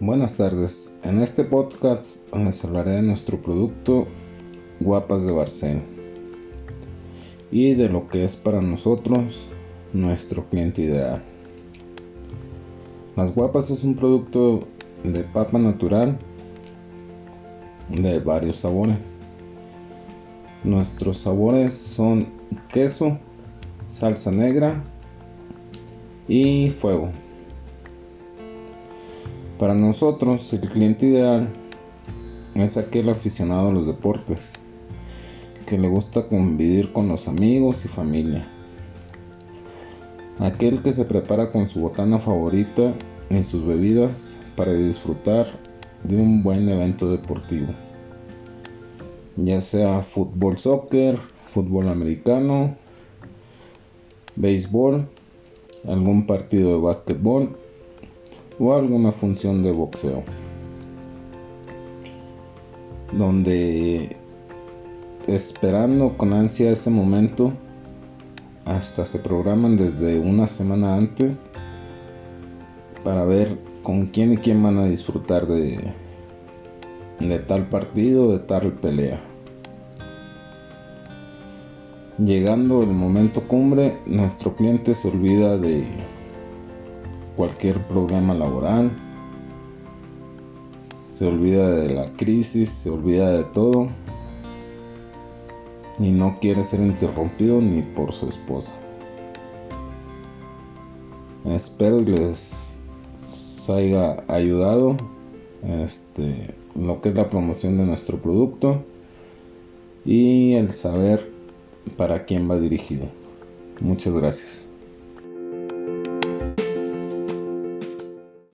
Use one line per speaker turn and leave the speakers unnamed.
Buenas tardes, en este podcast les hablaré de nuestro producto Guapas de Barcel y de lo que es para nosotros nuestro cliente ideal. Las Guapas es un producto de papa natural de varios sabores. Nuestros sabores son queso, salsa negra y fuego. Para nosotros, el cliente ideal es aquel aficionado a los deportes, que le gusta convivir con los amigos y familia. Aquel que se prepara con su botana favorita y sus bebidas para disfrutar de un buen evento deportivo. Ya sea fútbol, soccer, fútbol americano, béisbol, algún partido de básquetbol o alguna función de boxeo. Donde esperando con ansia ese momento, hasta se programan desde una semana antes para ver con quién y quién van a disfrutar de, de tal partido, de tal pelea. Llegando el momento cumbre, nuestro cliente se olvida de cualquier problema laboral, se olvida de la crisis, se olvida de todo y no quiere ser interrumpido ni por su esposa. Espero que les haya ayudado este, lo que es la promoción de nuestro producto y el saber para quién va dirigido. Muchas gracias.